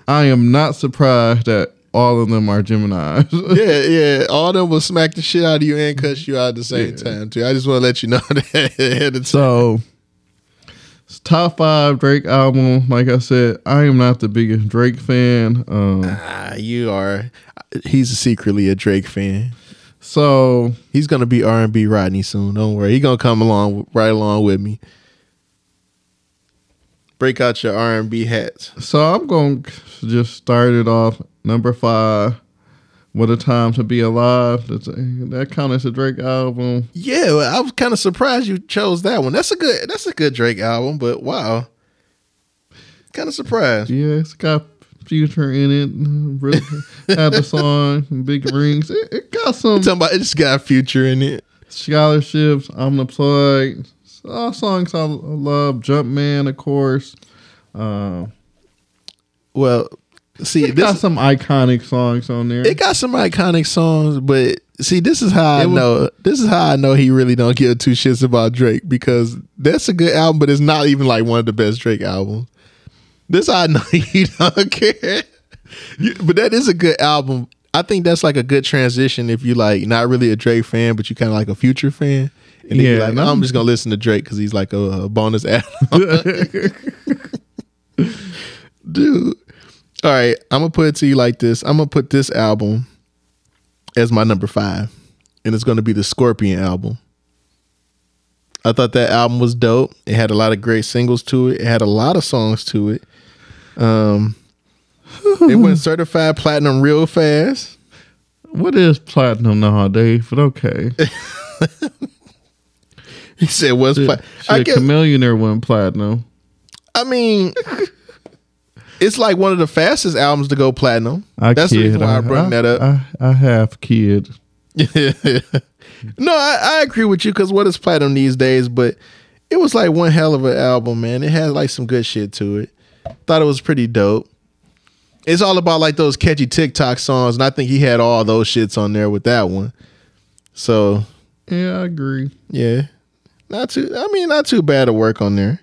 I am not surprised that all of them are Gemini's. yeah, yeah. All of them will smack the shit out of you and cuss you out at the same time too. I just want to let you know that ahead of time. so top five Drake album. Like I said, I am not the biggest Drake fan. Um, Ah, you are. He's secretly a Drake fan. so He's gonna be R and B Rodney soon. Don't worry. He gonna come along right along with me. Break out your R and B hats. so I'm going to just start it off number five. What a time to be alive. That's, a, that counts as a Drake album. Yeah, well, I was kind of surprised you chose that one. That's a good. That's a good Drake album. But wow, kind of surprised. Yeah, it's got Future in it. Really had the song Big Rings. It, it got some talking about it just got future in it. scholarships. I'm the All songs I love. Jumpman, of course. Um, Well, see, it got this some iconic songs on there. it got some iconic songs, but see, this is how I was- know. This is how I know he really don't give two shits about Drake because that's a good album, but it's not even like one of the best Drake albums. This I know he don't care. You- but that is a good album. I think that's like a good transition if you like not really a Drake fan, but you kind of like a Future fan. And Yeah, like, I'm I'm- just gonna listen to Drake because he's like a, a bonus album. dude. All right, I'm gonna put it to you like this. I'm gonna put this album as my number five, and it's gonna be the Scorpion album. I thought that album was dope. It had a lot of great singles to it. It had a lot of songs to it. Um, it went certified platinum real fast. what is platinum nowadays? But okay. He said, "What's pla-? I Shit, guess, Chamillionaire went platinum. I mean, it's like one of the fastest albums to go platinum. I That's the kid. reason why I, brought that up. I, I have kid. no, I, I agree with you because what is platinum these days? But it was like one hell of an album, man. It had like some good shit to it. Thought it was pretty dope. It's all about like those catchy TikTok songs, and I think he had all those shits on there with that one. So Yeah, I agree. yeah, not too. I mean, not too bad to work on there.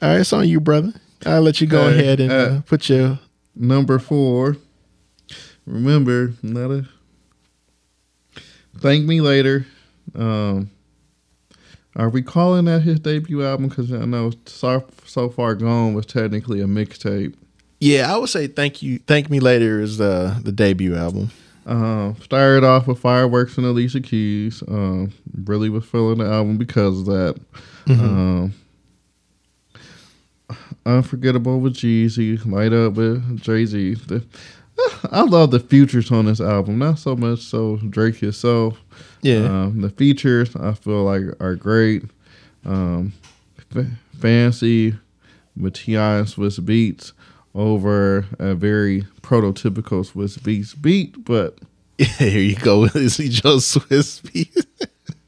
All right, it's on you, brother. I'll let you go ahead and uh, uh, put your. Number four. Remember, not a. Thank me later. Um, are we calling that his debut album? Because I know so, so far gone was technically a mixtape. Yeah, I would say thank you. Thank me later is the the debut album. Uh, started off with fireworks and Alicia Keys. Um, really was feeling the album because of that. Um, unforgettable with Jeezy, light up with Jay Z. I love the features on this album, not so much so Drake himself. Yeah, Um, the features I feel like are great. Um, F- Fancy with T.I. and Swizz Beatz over a very prototypical Swizz Beatz beat, but here you go this Joe Swizz beat.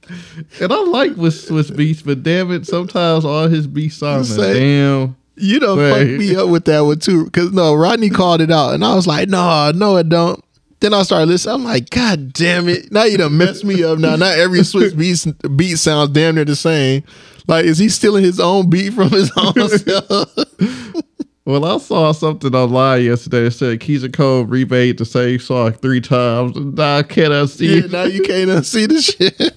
and I like with Swizz Beatz, but damn it, sometimes all his beats sound damn. You don't fuck me up with that one too, because no, Rodney called it out, and I was like, no, no, it don't. Then I started listening. I'm like, God damn it! Now you done messed me up. Now, not every Swiss beat beat sounds damn near the same. Like, is he stealing his own beat from his own self? Well, I saw something online yesterday that said Keyshia Cole remade the same song three times. Nah, I cannot see yeah, it. now you can't unsee the shit.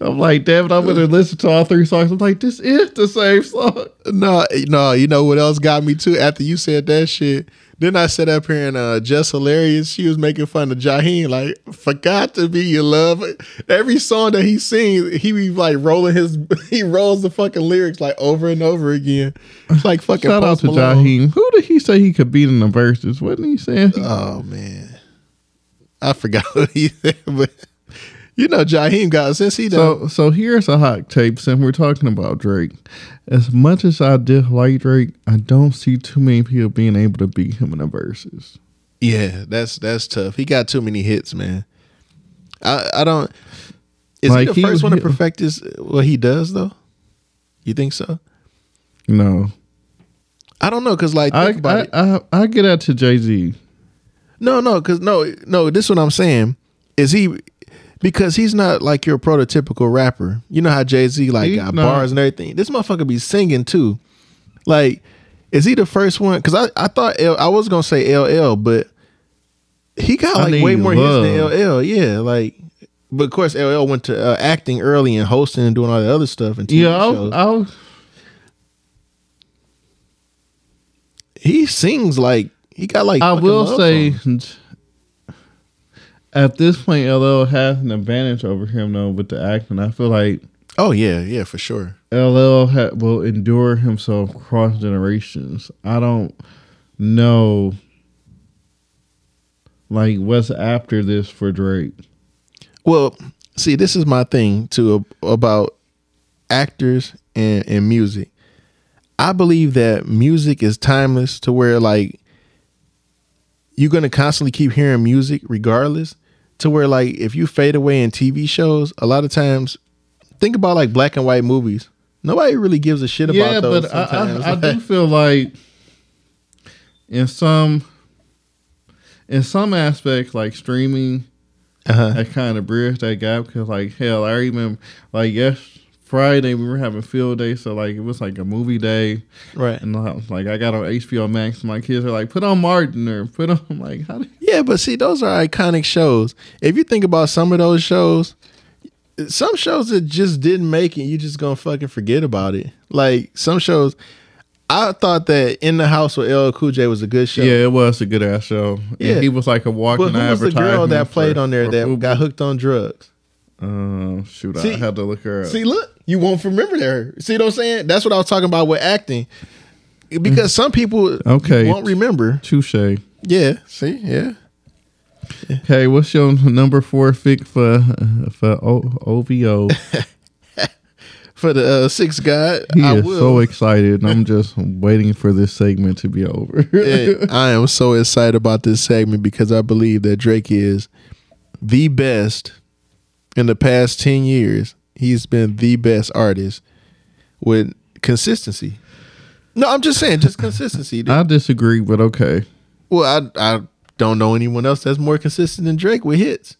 I'm like, damn it, I'm gonna listen to all three songs. I'm like, this is the same song. No, no, you know what else got me too? After you said that shit, then I sat up here and uh just hilarious. She was making fun of Jaheim, like, forgot to be your love. Every song that he sings, he be like rolling his he rolls the fucking lyrics like over and over again. It's like fucking Shout out to Malone. Jaheim. Who did he say he could beat in the verses? Wasn't he saying? Oh man. I forgot what he said, but you know Jaheim got since he done So, so here's a hot tape. Since we're talking about Drake, as much as I dislike Drake, I don't see too many people being able to beat him in the verses. Yeah, that's that's tough. He got too many hits, man. I I don't. Is Like, he the he- first one to perfect his What he does though? You think so? No, I don't know, cause like I about I, it. I I get that to Jay Z. No, no, cause no, no. This is what I'm saying. Is he? because he's not like your prototypical rapper. You know how Jay Z like he, got no. bars and everything. This motherfucker be singing too. Like, is he the first one? Because I I thought L, I was gonna say LL, but he got like way more love. hits than LL. Yeah, like. But of course, LL went to uh, acting early and hosting and doing all the other stuff and TV yeah, shows. I, he sings like he got like. I will say, songs at this point, LL has an advantage over him though with the acting. I feel like Oh yeah, yeah, for sure. LL ha- will endure himself across generations. I don't know, like what's after this for Drake. Well, see, this is my thing too about actors and, and music. I believe that music is timeless to where like you're gonna constantly keep hearing music regardless. To where like if you fade away in TV shows, a lot of times think about like black and white movies. Nobody really gives a shit yeah, about those. but I, sometimes. I, I do feel like in some in some aspects, like streaming, uh-huh. that kind of bridged that gap. Because like hell, I remember like yes, Friday we were having field day, so like it was like a movie day, Right. and I was like I got on HBO Max. My kids are like, put on Martin or put on I'm like how do Yeah, but see, those are iconic shows. If you think about some of those shows, some shows that just didn't make it, you just gonna fucking forget about it. Like some shows, I thought that In the House with LL Cool J was a good show. Yeah, it was a good ass show. Yeah. Yeah, he was like a walking but who was the girl that played for- on there that got hooked on drugs? Uh, shoot, See- I had to look her up. See, look, you won't remember her. See what I'm saying? That's what I was talking about with acting. Because some people Okay. won't remember. Touche. Yeah. See, yeah. Okay, what's your number four pick for for o- OVO? For the uh, sixth god, He I is will. so excited. and I'm just waiting for this segment to be over. I am so excited about this segment because I believe that Drake is the best in the past 10 years. He's been the best artist with consistency. No, I'm just saying, just consistency. I disagree, but okay. well, I I don't know anyone else that's more consistent than Drake with hits.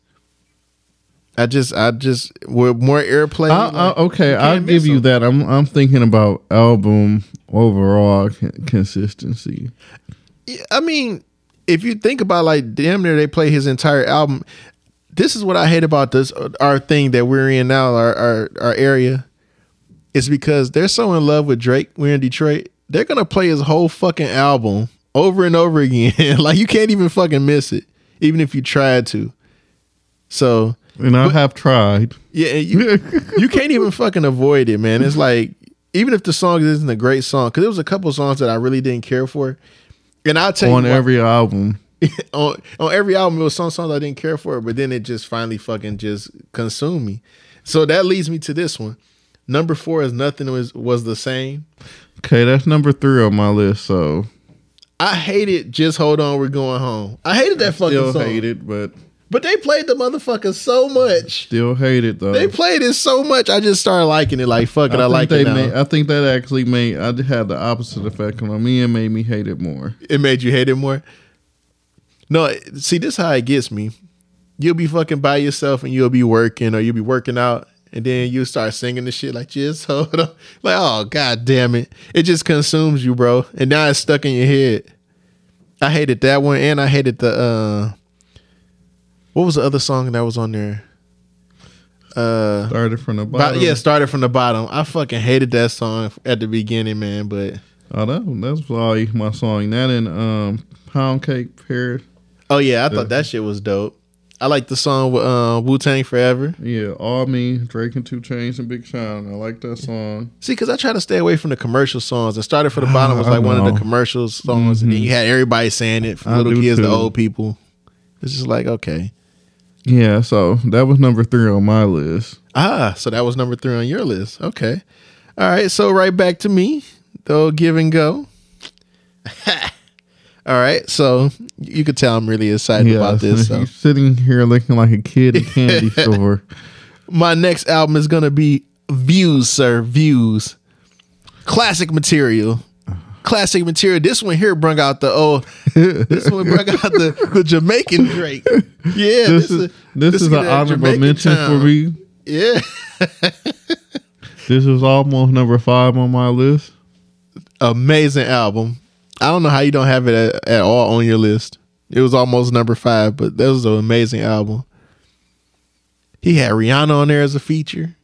I just, I just, with more airplay. I, I, okay, I'll give you that. I'm I'm thinking about album overall consistency. I mean, if you think about like damn near they play his entire album. This is what I hate about this uh, our thing that we're in now, our our, our area. Is because they're so in love with Drake. We're in Detroit. They're gonna play his whole fucking album over and over again. like you can't even fucking miss it, even if you tried to. So And I have tried. yeah, you you can't even fucking avoid it, man. It's like even if the song isn't a great song, because there was a couple songs that I really didn't care for, and I'll tell on you why- every album. on on every album, it was some songs I didn't care for, but then it just finally fucking just consumed me. So that leads me to this one. Number four is nothing was was the same. Okay, that's number three on my list. So I hated just hold on, we're going home. I hated that fucking still song. hate it, but But they played the motherfucker so much. still hate it though. They played it so much. I just started liking it. Like fuck it, I, think like it now. Made, I think that actually made I had the opposite effect on me and made me hate it more. it made you hate it more. No, see, this how it gets me. You'll be fucking by yourself and you'll be working or you'll be working out and then you start singing the shit like just hold on. Like, oh god damn it. It just consumes you, bro. And now it's stuck in your head. I hated that one and I hated the uh what was the other song that was on there? Uh Started from the bottom. yeah, started from the bottom. I fucking hated that song at the beginning, man, but Oh, that that's probably my song. That and um, Pound Cake Paris. Oh yeah, I thought that shit was dope. I like the song with uh, Wu Tang Forever. Yeah, all me, Drake and 2 Chainz and Big Sean. I like that song. See, because I try to stay away from the commercial songs. And started for the bottom was like one of the commercial songs, and then you had everybody saying it from I little kids to old people. It's just like okay, Yeah, so that was number three on my list. ah, so that was number three on your list. Okay, all right. So right back to me, Though give and go. all right, so you could tell I'm really excited Yeah, about this. So. he's sitting here looking like a kid at a candy store. my next album is gonna be Views, sir. Views. Classic material. Classic material. This one here brought out the oh, this one brought out the, the Jamaican Drake. Yeah, This is this is an honorable Jamaican mention for me. Yeah, This is almost number five on my list. amazing album. I don't know how you don't have it at, at all on your list. It was almost number five, but that was an amazing album. He had Rihanna on there as a feature.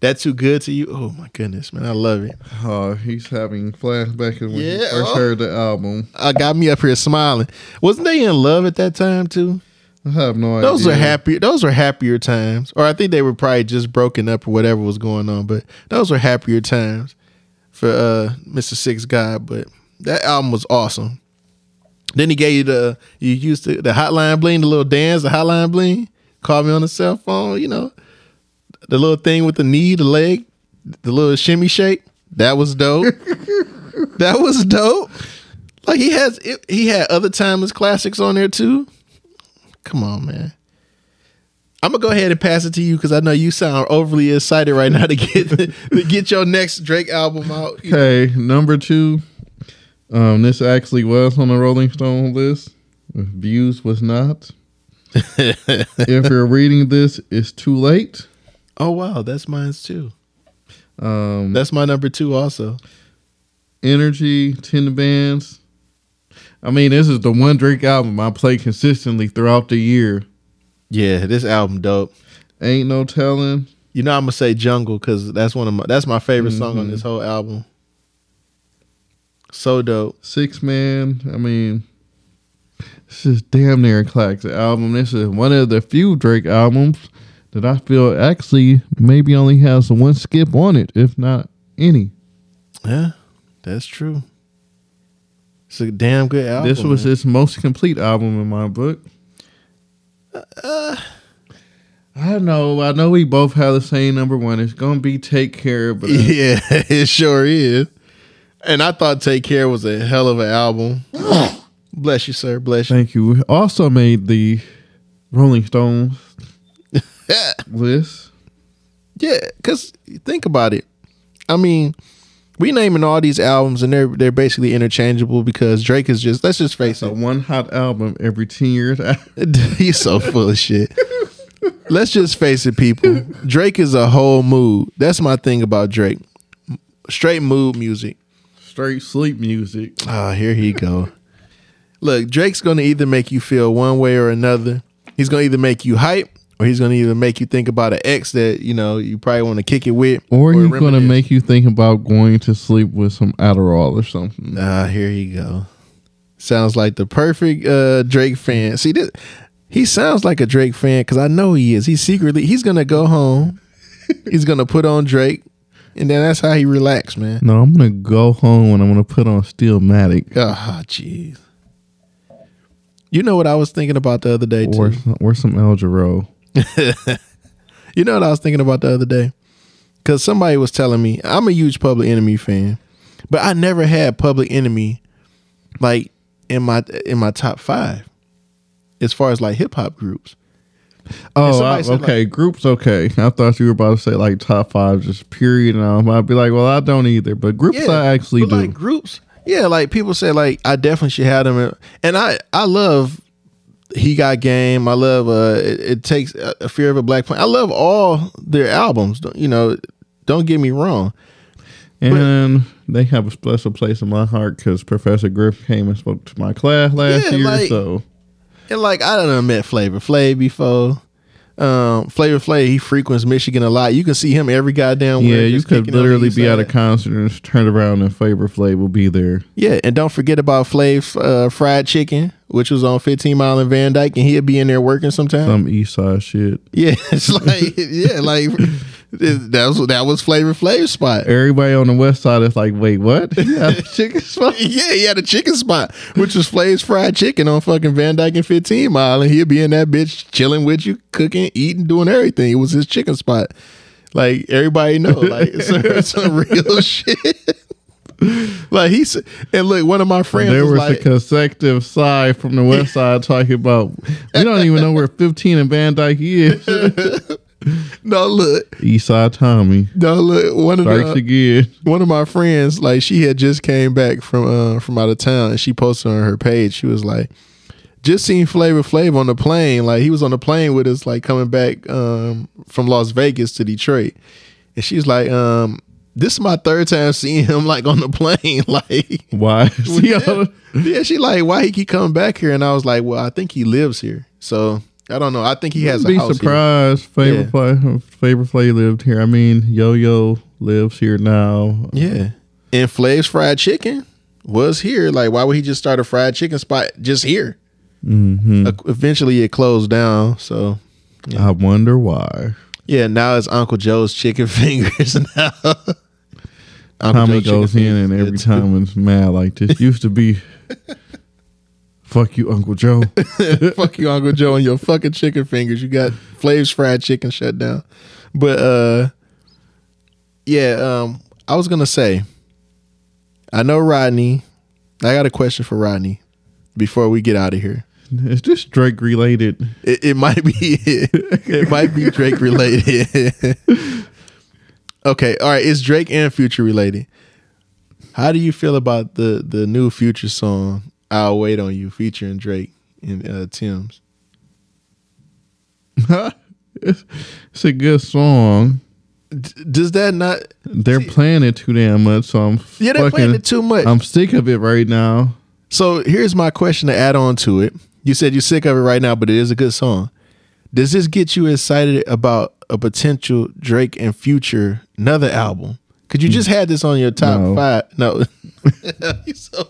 That too good to you? Oh my goodness, man, I love it. Oh, he's having flashbacks when he first oh. heard the album. I got me up here smiling. Wasn't they in love at that time too? I have no Those idea. Those are happier. Those were happier times, or I think they were probably just broken up or whatever was going on. But those were happier times for uh Mr. Six Guy, But that album was awesome. Then he gave you the you used to the hotline bling, the little dance, the hotline bling. Call me on the cell phone. You know, the little thing with the knee, the leg, the little shimmy shake. That was dope. that was dope. Like he has, he had other timeless classics on there too. Come on, man. I'm gonna go ahead and pass it to you because I know you sound overly excited right now to get to get your next Drake album out. Okay, number two. Um, this actually was on the Rolling Stone list. Views was not. if you're reading this, it's too late. Oh wow, that's mine too. Um, That's my number two also. Energy, Ten Bands. I mean, this is the one Drake album I play consistently throughout the year. Yeah, this album dope. Ain't no telling. You know I'm gonna say Jungle because that's one of my that's my favorite song on this mm-hmm. whole album. So dope. Six Man. I mean, this is damn near a classic album. This is one of the few Drake albums that I feel actually maybe only has one skip on it, if not any. Yeah, that's true. It's a damn good album. this was man. his most complete album in my book. I know. I know we both have the same number one. It's gonna be Take Care, but Yeah, it sure is. And I thought Take Care was a hell of an album. Bless you, sir. Bless you. thank you. We also made the Rolling Stones list. Yeah, because think about it. I mean, we naming all these albums and they're they're basically interchangeable because Drake is just let's just face So it. one hot album every ten years. He's so full of shit. Let's just face it, people. Drake is a whole mood. That's my thing about Drake. Straight mood music. Straight sleep music. Ah, here he go. Look, Drake's gonna either make you feel one way or another. He's gonna either make you hype, or he's gonna either make you think about an ex that you know you probably want to kick it with, Or he's going to make you think about going to sleep with some Adderall or something. Ah, here he go. Sounds like the perfect uh, Drake fan. See this? He sounds like a Drake fan because I know he is. He's secretly he's gonna go home. he's gonna put on Drake, and then that's how he relax, man. No, I'm going to go home and I'm going to put on Stillmatic Ah, jeez. You know what I was thinking about the other day too. or, or some El Giro. You know what I was thinking about the other day? Because somebody was telling me I'm a huge Public Enemy fan, but I never had Public Enemy like in my in my top five as far as like hip hop groups. Oh, I- okay. groups, okay. I thought you were about to say like top five, just period. And I might be like, well, I don't either. But groups, I actually do. like groups. Yeah, like people say like I definitely should have them, and I I love he got game. I love uh it, it takes a, a fear of a black plane. I love all their albums. don't- You know, don't get me wrong. and they have a special place in my heart because Professor Griff came and spoke to my class last Yeah, year. like- so And like I done met Flavor Flav before. Um, Flavor Flav, he frequents Michigan a lot. You can see him every goddamn. yeah, you could kicking on the literally be at a concert and turn around and Flavor Flav will be there. Yeah, and don't forget about Flav uh, Fried Chicken, which was on 15 Mile and Van Dyke, and he'll be in there working sometime. Some East Side shit. yeah, it's like yeah, like that was that was Flavor Flav's spot. Everybody on the West Side is like, wait, what? Yeah, chicken spot. Yeah, he had a chicken spot, which was Flav's Fried Chicken on fucking Van Dyke and 15 Mile, and he'll be in that bitch chilling with you, cooking, eating, doing everything. It was his chicken spot. Like everybody know, like it's some real shit. like he said, and look, one of my friends There was was like, a consecutive side from the West Side talking about we don't even know where 15 and Van Dyke is. no look, East Side Tommy no look. One of strikes the again. one of my friends, like she had just came back from uh from out of town, and she posted on her page. She was like, "Just seen Flavor Flav on the plane. Like he was on the plane with us, like coming back um from Las Vegas to Detroit." And she's like, "Um, this is my third time seeing him like on the plane. like, Why? Yeah, yeah." She like, "Why he keep coming back here?" And I was like, "Well, I think he lives here." So I don't know. I think he has a be house here. surprised. Favorite Yeah. play, favorite play lived here. I mean, Yo Yo lives here now. Yeah. And Flav's Fried Chicken was here. Like, why would he just start a fried chicken spot just here? hmm Uh, eventually, it closed down. So, I wonder why. yeah, now it's Uncle Joe's Chicken Fingers now. Uncle Tommy Joe's goes in and every time it's mad like this. Used to be, fuck you, Uncle Joe. Fuck you, Uncle Joe, and your fucking chicken fingers. You got Flav's Fried Chicken shut down. But, uh, yeah, um, I was to say, I know Rodney. I got a question for Rodney before we get out of here. Is this Drake related? It, it might be it might be Drake related. okay, all right. It's Drake and Future related. How do you feel about the the new Future song "I'll Wait on You" featuring Drake and uh, Tems? it's, it's a good song. D- does that not? They're playing it too damn much, so I'm Yeah, they're playing it too much. I'm sick of it right now. so here's my question to add on to it. You said you're sick of it right now, but it is a good song. Does this get you excited about a potential Drake and Future another album? Cause you just had this on your top No. five. No, so-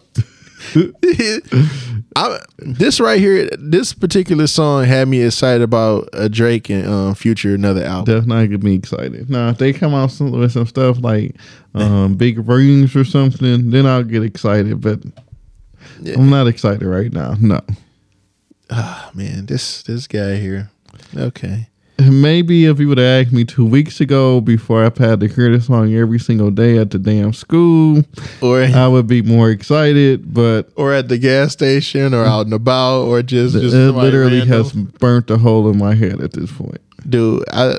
I, this right here, this particular song had me excited about a Drake and um, Future another album. Not get me excited. Now, if they come out some, with some stuff like um, Big Rings or something, then I'll get excited. But Yeah. I'm not excited right now. No. Ah, man, this this guy here. Okay, Maybe if you would have asked me two weeks ago before I've had to hear this song every single day at the damn school, or I would be more excited. But or at the gas station, or out and about, or just it just somebody literally random. has burnt a hole in my head at this point. dude i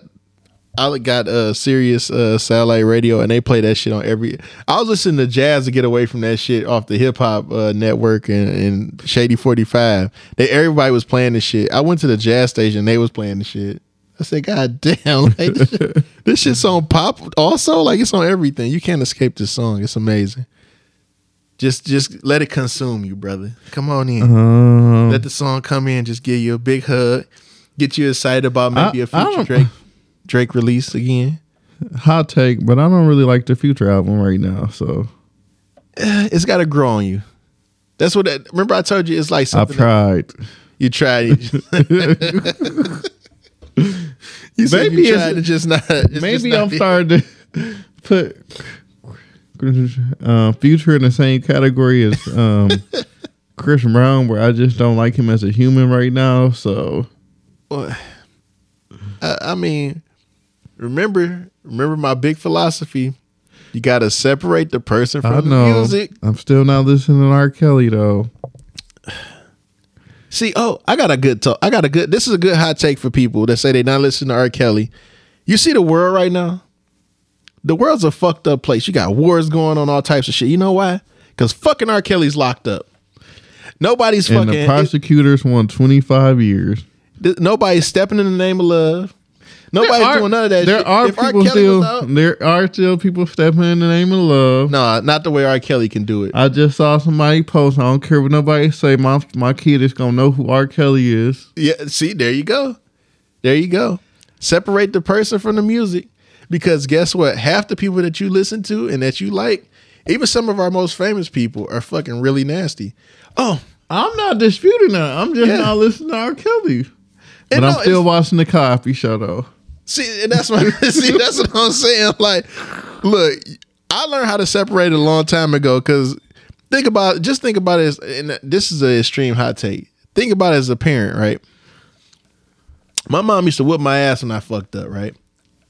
i got a uh, Sirius uh satellite radio and they play that shit on every i was listening to jazz to get away from that shit off the hip-hop uh, network and, and shady 45 they everybody was playing this shit i went to the jazz station they was playing the shit i said god damn like this, shit, this shit's on pop also like it's on everything you can't escape this song it's amazing just just let it consume you brother come on in Um, let the song come in, just give you a big hug, get you excited about maybe I- a future Drake Drake release again. hot take, but I don't really like the future album right now. So It's got to grow on you. That's what. That, remember, I told you it's like I've something that tried. you tried. it. you Maybe you it's- tried to just not. it's just Maybe not I'm starting to put uh, Future in the same category as um, Chris Brown, where I just don't like him as a human right now. So Well, I, I mean, remember, remember my big philosophy. You got to separate the person I from the know music. I'm still not listening to R. Kelly though. See, oh, I got a good talk. I got a good. This is a good hot take for people that say they not listening to R. Kelly. You see the world right now. The world's a fucked up place. You got wars going on, all types of shit. You know why? Because fucking R. Kelly's locked up. Nobody's And fucking. the prosecutors want 25 years. it- nobody's stepping in the name of love. Nobody's are- doing none of that. There shit. are If people still. out- There are still people stepping in the name of love. no, not the way R. Kelly can do it. I just saw somebody post. I don't care what nobody say. My my kid is gonna know who R. Kelly is. Yeah, see, there you go. There you go. Separate the person from the music. Because guess what? Half the people that you listen to and that you like, even some of our most famous people are fucking really nasty. Oh, I'm not disputing that. I'm just Yeah. not listening to R. Kelly. But And I'm no, still watching the Cosby Show though. See, and that's what see, that's what I'm saying. Like, look, I learned how to separate a long time ago because think about just think about it as and this is an extreme hot take. Think about it as a parent, right? My mom used to whip my ass when I fucked up, right?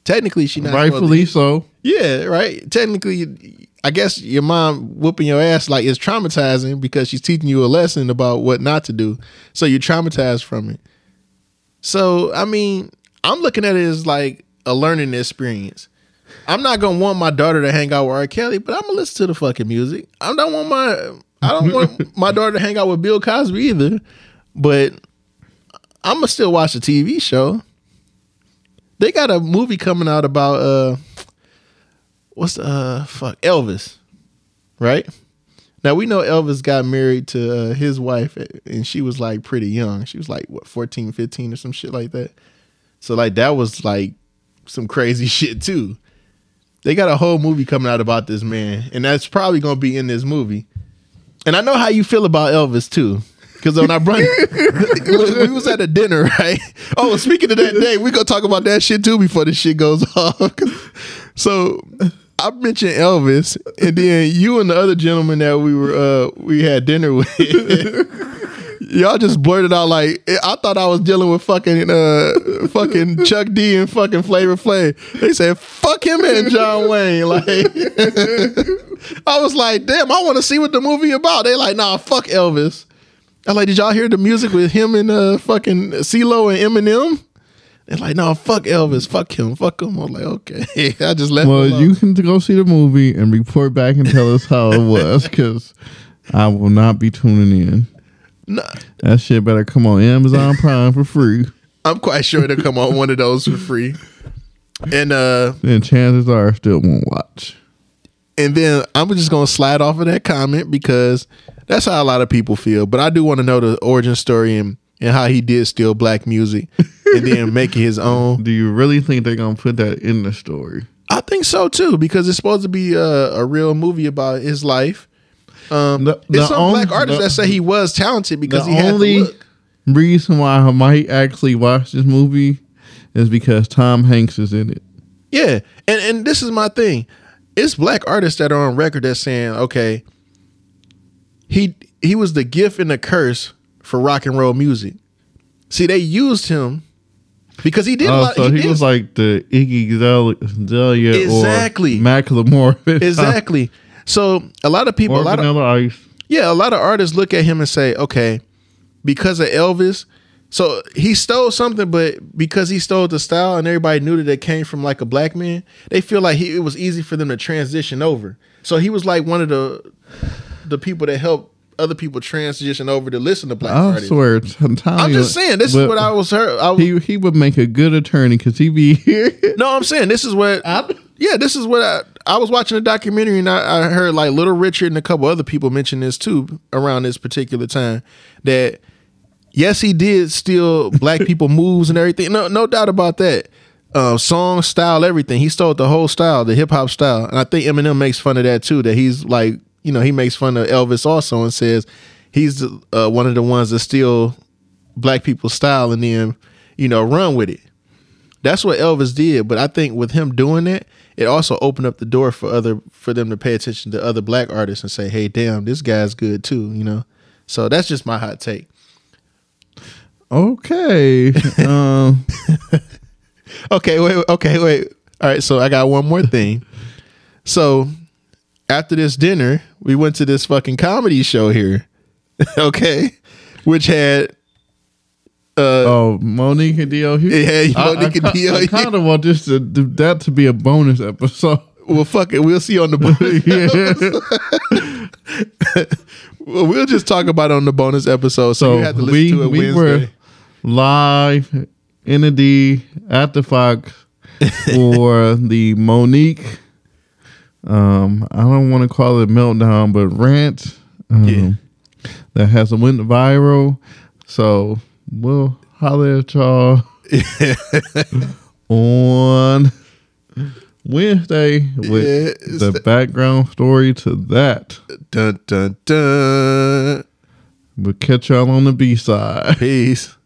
Technically, she not Rightfully so. Yeah, right. Technically, I guess your mom whooping your ass like is traumatizing because she's teaching you a lesson about what not to do. So you're traumatized from it. So I mean, I'm looking at it as like a learning experience. I'm not gonna want my daughter to hang out with R. Kelly, but I'm gonna listen to the fucking music. I don't want my I don't want my daughter to hang out with Bill Cosby either. But I'm gonna still watch the TV show. They got a movie coming out about uh what's the uh fuck Elvis, right? Now we know Elvis got married to uh, his wife, and she was like pretty young. She was like what 14, 15 or some shit like that. So like that was like some crazy shit too. They got a whole movie coming out about this man, and that's probably gonna be in this movie. And I know how you feel about Elvis too. Because when I brought, we was at a dinner, right? Oh, speaking of that day, we gonna talk about that shit too before this shit goes off. so I mentioned Elvis, and then you and the other gentleman that we were uh we had dinner with. Y'all just blurted out like I thought I was dealing with fucking uh fucking Chuck D and fucking Flavor Flav. They said fuck him and John Wayne. Like I was like, damn, I want to see what the movie about. They like, nah, fuck Elvis. I like, did y'all hear the music with him and uh fucking CeeLo and Eminem? They're like, no, fuck Elvis, fuck him, fuck him. I'm like, okay. I just left. Well, you can go see the movie and report back and tell us how it was, because I will not be tuning in. Nah, That shit better come on Amazon Prime for free. I'm quite sure it'll come on one of those for free. And uh Then chances are I still won't watch. and then I'm just gonna slide off of that comment because that's how a lot of people feel. But I do want to know the origin story and, and how he did steal black music and then make it his own. Do you really think they're gonna put that in the story? I think so too because it's supposed to be a, a real movie about his life. Um, The- the it's some only- black artists the- that say he was talented because he had only reason why I might actually watch this movie is because Tom Hanks is in it. Yeah, and and this is my thing. It's black artists that are on record that's saying, okay, he he was the gift and the curse for rock and roll music. See, they used him because he did Oh, lot. so he he, was like the Iggy Azalea Azalea Exactly. or Macklemore. exactly. So a lot of people, or a lot of Ice. yeah, a lot of artists look at him and say, okay, because of Elvis, so he stole something, but because he stole the style and everybody knew that it came from like a black man, they feel like he, it was easy for them to transition over. So he was like one of the the people that helped other people transition over to listen to black I artists. swear, I'm, telling I'm you, just saying, this is what I was heard. I was, He he would make a good attorney because he be here. no, I'm saying this is what. Yeah, this is what I. I was watching a documentary and I, I heard like Little Richard and a couple other people mention this too around this particular time. That yes, he did steal black people moves and everything. No, no doubt about that. Uh, song style, everything. He stole the whole style, the hip hop style, and I think Eminem makes fun of that too. That he's like, you know, he makes fun of Elvis also and says he's uh, one of the ones that steal black people's style and then you know run with it. That's what Elvis did, but I think with him doing it, it also opened up the door for other for them to pay attention to other black artists and say, "Hey, damn, this guy's good too," you know. So that's just my hot take. Okay. um, Okay, wait, okay, wait. All right, so I got one more thing. So after this dinner, we went to this fucking comedy show here. okay, which had uh oh, Mo'Nique and Dio. Yeah, Mo'Nique and I, Dio, I, yeah. kind of want this to that to be a bonus episode. well, fuck it, we'll see on the bonus. well, we'll just talk about it on the bonus episode. So, So you have to listen we to it we Wednesday. were live in the D at the Fox for the Mo'Nique. Um, I don't want to call it meltdown, but rant. Um, Yeah. that has went viral. So we'll holler at y'all on Wednesday with Yeah, the the- background story to that. dun dun dun. We'll catch y'all on the B side. Peace.